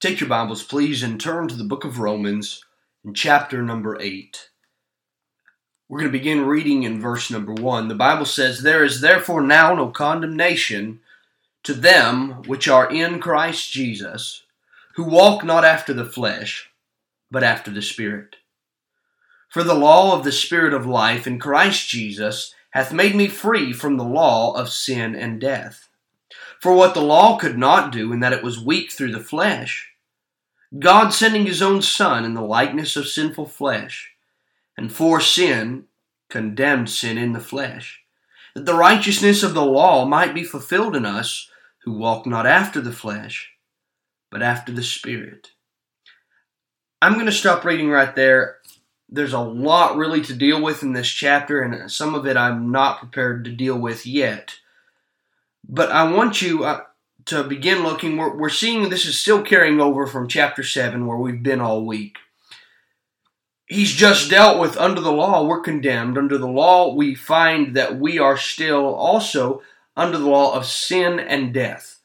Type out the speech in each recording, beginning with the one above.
Take your Bibles, please, and turn to the book of Romans in chapter number 8. We're going to begin reading in verse number 1. The Bible says, There is therefore now no condemnation to them which are in Christ Jesus, who walk not after the flesh, but after the Spirit. For the law of the Spirit of life in Christ Jesus hath made me free from the law of sin and death. For what the law could not do, in that it was weak through the flesh, God sending his own Son in the likeness of sinful flesh, and for sin condemned sin in the flesh, that the righteousness of the law might be fulfilled in us who walk not after the flesh, but after the Spirit. I'm going to stop reading right there. There's a lot really to deal with in this chapter, and some of it I'm not prepared to deal with yet. But I want you, uh, to begin looking, we're, we're seeing this is still carrying over from chapter 7 where we've been all week. He's just dealt with under the law, we're condemned. Under the law, we find that we are still also under the law of sin and death.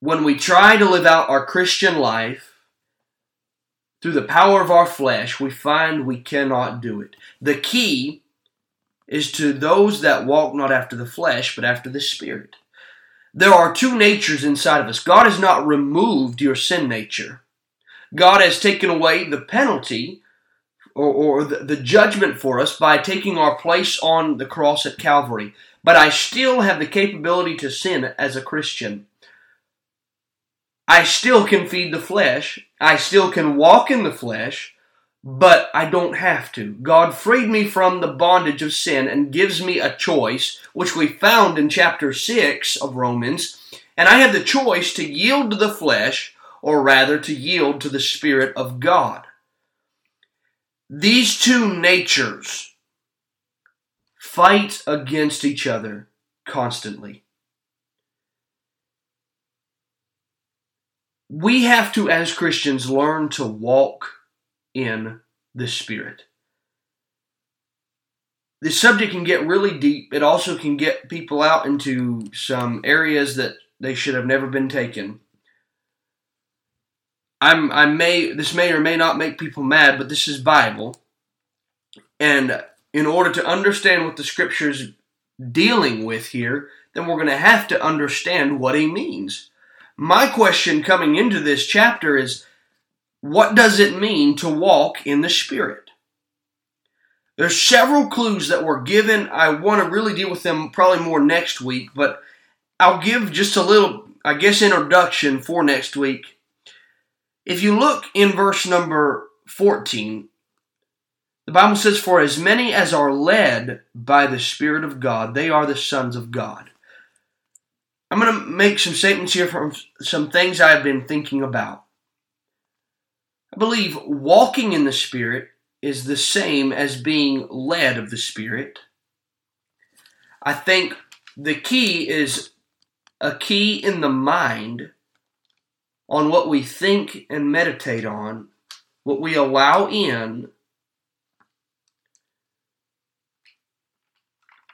When we try to live out our Christian life through the power of our flesh, we find we cannot do it. The key is to those that walk not after the flesh, but after the Spirit. There are two natures inside of us. God has not removed your sin nature. God has taken away the penalty or, or the, the judgment for us by taking our place on the cross at Calvary. But I still have the capability to sin as a Christian. I still can feed the flesh. I still can walk in the flesh but I don't have to. God freed me from the bondage of sin and gives me a choice, which we found in chapter 6 of Romans. And I have the choice to yield to the flesh, or rather to yield to the Spirit of God. These two natures fight against each other constantly. We have to, as Christians, learn to walk in the Spirit. This subject can get really deep. It also can get people out into some areas that they should have never been taken. I'm I may this may or may not make people mad, but this is Bible. And in order to understand what the scripture's dealing with here, then we're going to have to understand what he means. My question coming into this chapter is what does it mean to walk in the Spirit? There's several clues that were given. I want to really deal with them probably more next week, but I'll give just a little, I guess, introduction for next week. If you look in verse number 14, the Bible says, For as many as are led by the Spirit of God, they are the sons of God. I'm going to make some statements here from some things I've been thinking about. I believe walking in the Spirit is the same as being led of the Spirit. I think the key is a key in the mind on what we think and meditate on, what we allow in.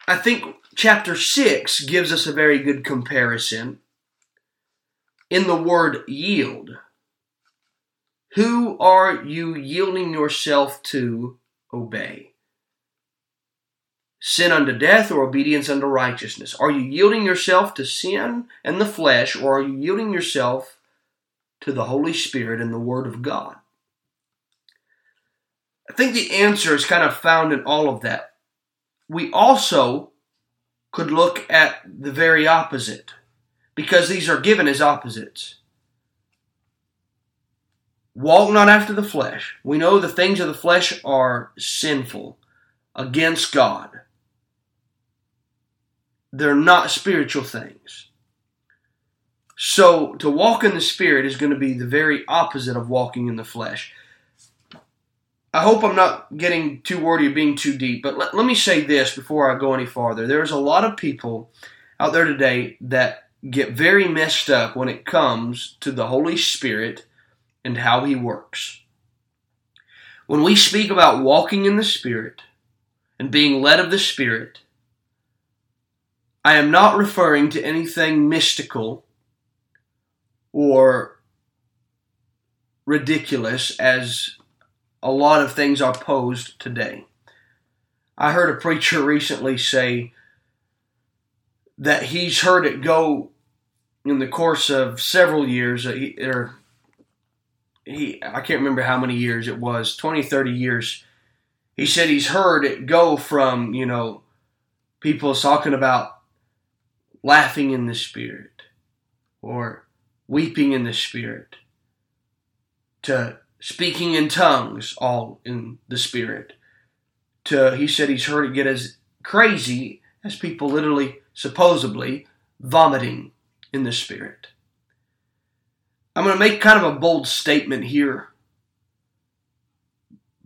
I think chapter 6 gives us a very good comparison in the word yield. Who are you yielding yourself to obey? Sin unto death or obedience unto righteousness? Are you yielding yourself to sin and the flesh, or are you yielding yourself to the Holy Spirit and the Word of God? I think the answer is kind of found in all of that. We also could look at the very opposite, because these are given as opposites. Walk not after the flesh. We know the things of the flesh are sinful against God. They're not spiritual things. So, to walk in the Spirit is going to be the very opposite of walking in the flesh. I hope I'm not getting too wordy or being too deep, but let, let me say this before I go any farther. There's a lot of people out there today that get very messed up when it comes to the Holy Spirit and how He works. When we speak about walking in the Spirit and being led of the Spirit, I am not referring to anything mystical or ridiculous as a lot of things are posed today. I heard a preacher recently say that he's heard it go in the course of several years, or he, I can't remember how many years it was, 20, 30 years. He said he's heard it go from, you know, people talking about laughing in the spirit or weeping in the spirit to speaking in tongues, all in the Spirit. To he said he's heard it get as crazy as people literally, supposedly, vomiting in the Spirit. I'm going to make kind of a bold statement here,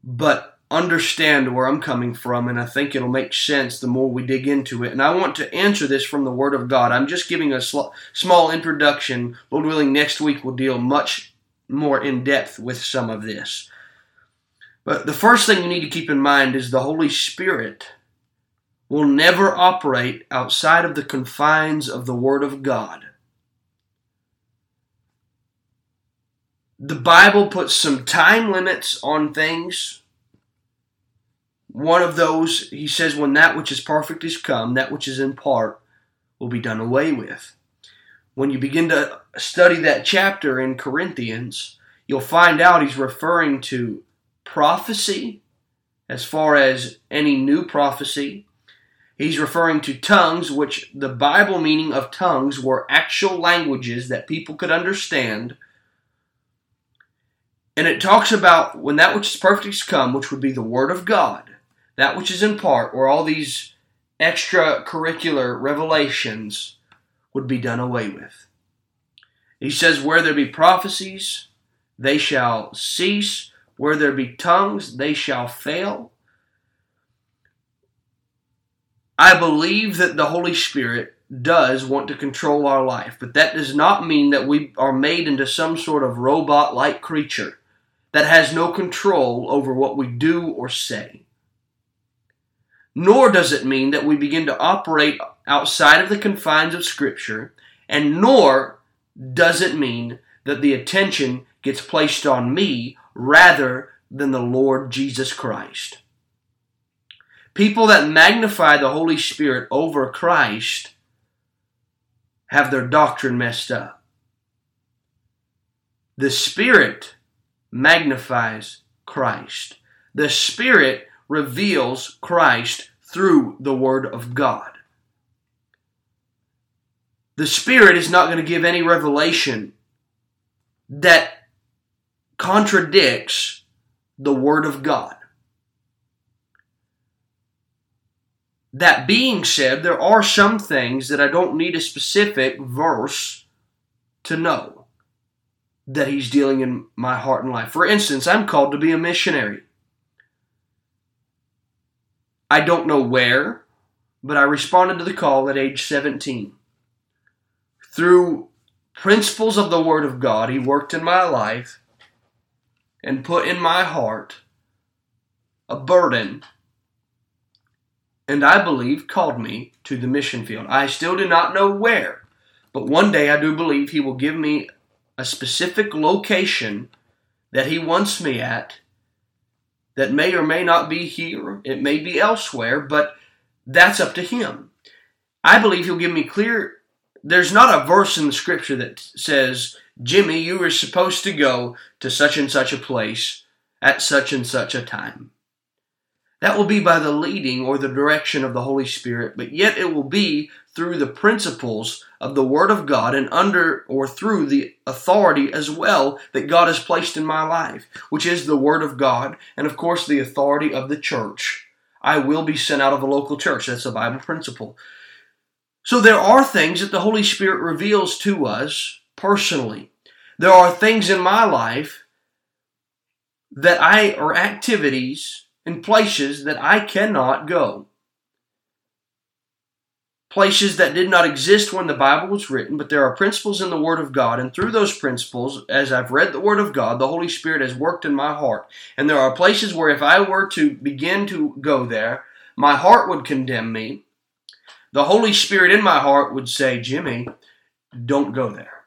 but understand where I'm coming from, and I think it'll make sense the more we dig into it. And I want to answer this from the Word of God. I'm just giving a sl- small introduction. Lord willing, next week we'll deal much more in depth with some of this. But the first thing you need to keep in mind is the Holy Spirit will never operate outside of the confines of the Word of God. The Bible puts some time limits on things. One of those, he says, when that which is perfect is come, that which is in part will be done away with when you begin to study that chapter in Corinthians, you'll find out he's referring to prophecy as far as any new prophecy. He's referring to tongues, which the Bible meaning of tongues were actual languages that people could understand. And it talks about when that which is perfect is come, which would be the Word of God, that which is in part, where all these extracurricular revelations would be done away with. He says, Where there be prophecies, they shall cease. Where there be tongues, they shall fail. I believe that the Holy Spirit does want to control our life, but that does not mean that we are made into some sort of robot like creature that has no control over what we do or say. Nor does it mean that we begin to operate outside of the confines of Scripture, and nor does it mean that the attention gets placed on me rather than the Lord Jesus Christ. People that magnify the Holy Spirit over Christ have their doctrine messed up. The Spirit magnifies Christ. The Spirit reveals Christ through the Word of God. The Spirit is not going to give any revelation that contradicts the Word of God. That being said, there are some things that I don't need a specific verse to know that He's dealing in my heart and life. For instance, I'm called to be a missionary. I don't know where, but I responded to the call at age 17. Through principles of the Word of God, He worked in my life and put in my heart a burden, and I believe called me to the mission field. I still do not know where, but one day I do believe He will give me a specific location that He wants me at that may or may not be here, it may be elsewhere, but that's up to Him. I believe He'll give me clear. There's not a verse in the scripture that says, Jimmy, you were supposed to go to such and such a place at such and such a time. That will be by the leading or the direction of the Holy Spirit, but yet it will be through the principles of the Word of God and under or through the authority as well that God has placed in my life, which is the Word of God and, of course, the authority of the church. I will be sent out of a local church. That's a Bible principle. So there are things that the Holy Spirit reveals to us personally. There are things in my life that I or activities and places that I cannot go. Places that did not exist when the Bible was written, but there are principles in the Word of God, and through those principles, as I've read the Word of God, the Holy Spirit has worked in my heart. And there are places where if I were to begin to go there, my heart would condemn me. The Holy Spirit in my heart would say, Jimmy, don't go there.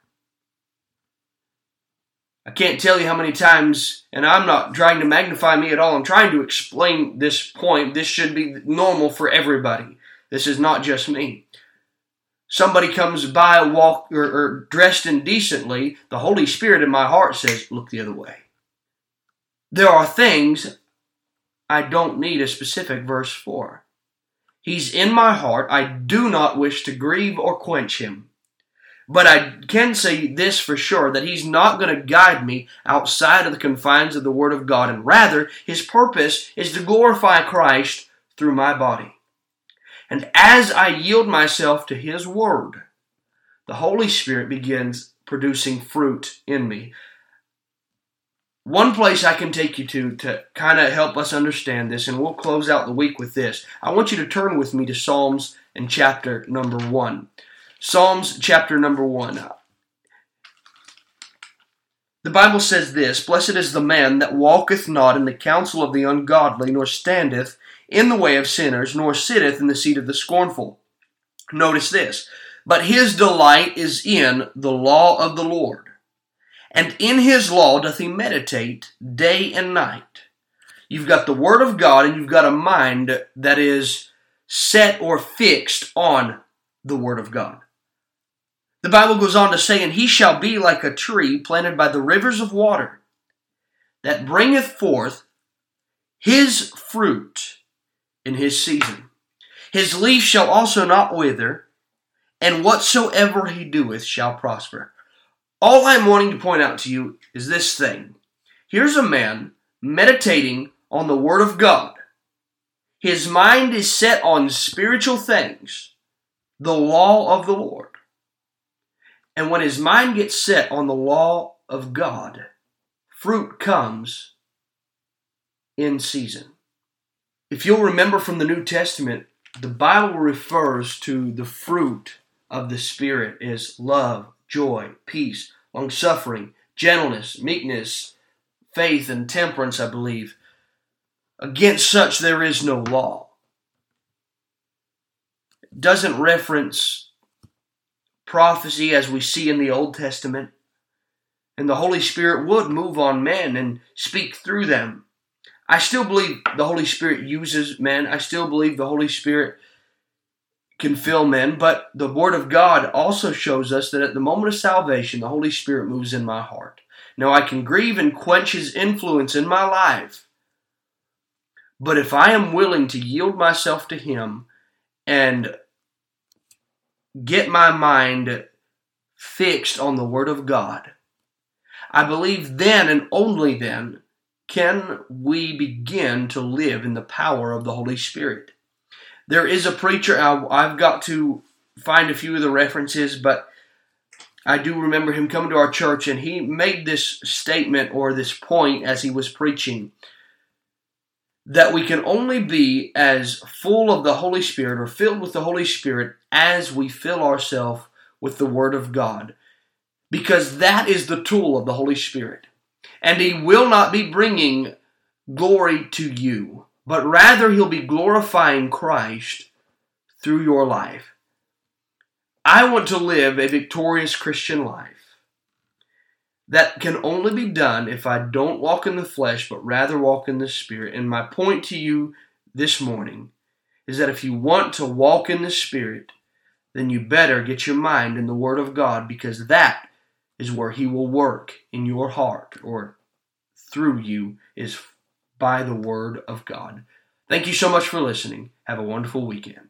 I can't tell you how many times, and I'm not trying to magnify me at all. I'm trying to explain this point. This should be normal for everybody. This is not just me. Somebody comes by, walk or, or dressed indecently. The Holy Spirit in my heart says, "Look the other way." There are things I don't need a specific verse for. He's in my heart. I do not wish to grieve or quench him. But I can say this for sure that He's not going to guide me outside of the confines of the Word of God, and rather, His purpose is to glorify Christ through my body. And as I yield myself to His Word, the Holy Spirit begins producing fruit in me. One place I can take you to to kind of help us understand this, and we'll close out the week with this. I want you to turn with me to Psalms and chapter number 1. Psalms chapter number 1. The Bible says this Blessed is the man that walketh not in the counsel of the ungodly, nor standeth in the way of sinners, nor sitteth in the seat of the scornful. Notice this. But his delight is in the law of the Lord, and in his law doth he meditate day and night. You've got the Word of God, and you've got a mind that is set or fixed on the Word of God. The Bible goes on to say, And he shall be like a tree planted by the rivers of water, that bringeth forth his fruit in his season. His leaf shall also not wither, and whatsoever he doeth shall prosper. All I'm wanting to point out to you is this thing. Here's a man meditating on the Word of God. His mind is set on spiritual things, the law of the Lord. And when his mind gets set on the law of God, fruit comes in season. If you'll remember from the New Testament, the Bible refers to the fruit of the Spirit as love, joy, peace, long suffering, gentleness, meekness, faith, and temperance, I believe. Against such there is no law. It doesn't reference prophecy as we see in the Old Testament. And the Holy Spirit would move on men and speak through them. I still believe the Holy Spirit uses men. I still believe the Holy Spirit can fill men, but the Word of God also shows us that at the moment of salvation, the Holy Spirit moves in my heart. Now, I can grieve and quench His influence in my life, but if I am willing to yield myself to Him and get my mind fixed on the Word of God, I believe then and only then can we begin to live in the power of the Holy Spirit. There is a preacher, I've got to find a few of the references, but I do remember him coming to our church and he made this statement or this point as he was preaching that we can only be as full of the Holy Spirit or filled with the Holy Spirit as we fill ourselves with the Word of God. Because that is the tool of the Holy Spirit. And He will not be bringing glory to you, but rather He'll be glorifying Christ through your life. I want to live a victorious Christian life that can only be done if I don't walk in the flesh, but rather walk in the Spirit. And my point to you this morning is that if you want to walk in the Spirit, then you better get your mind in the Word of God because that is where He will work in your heart or through you is by the Word of God. Thank you so much for listening. Have a wonderful weekend.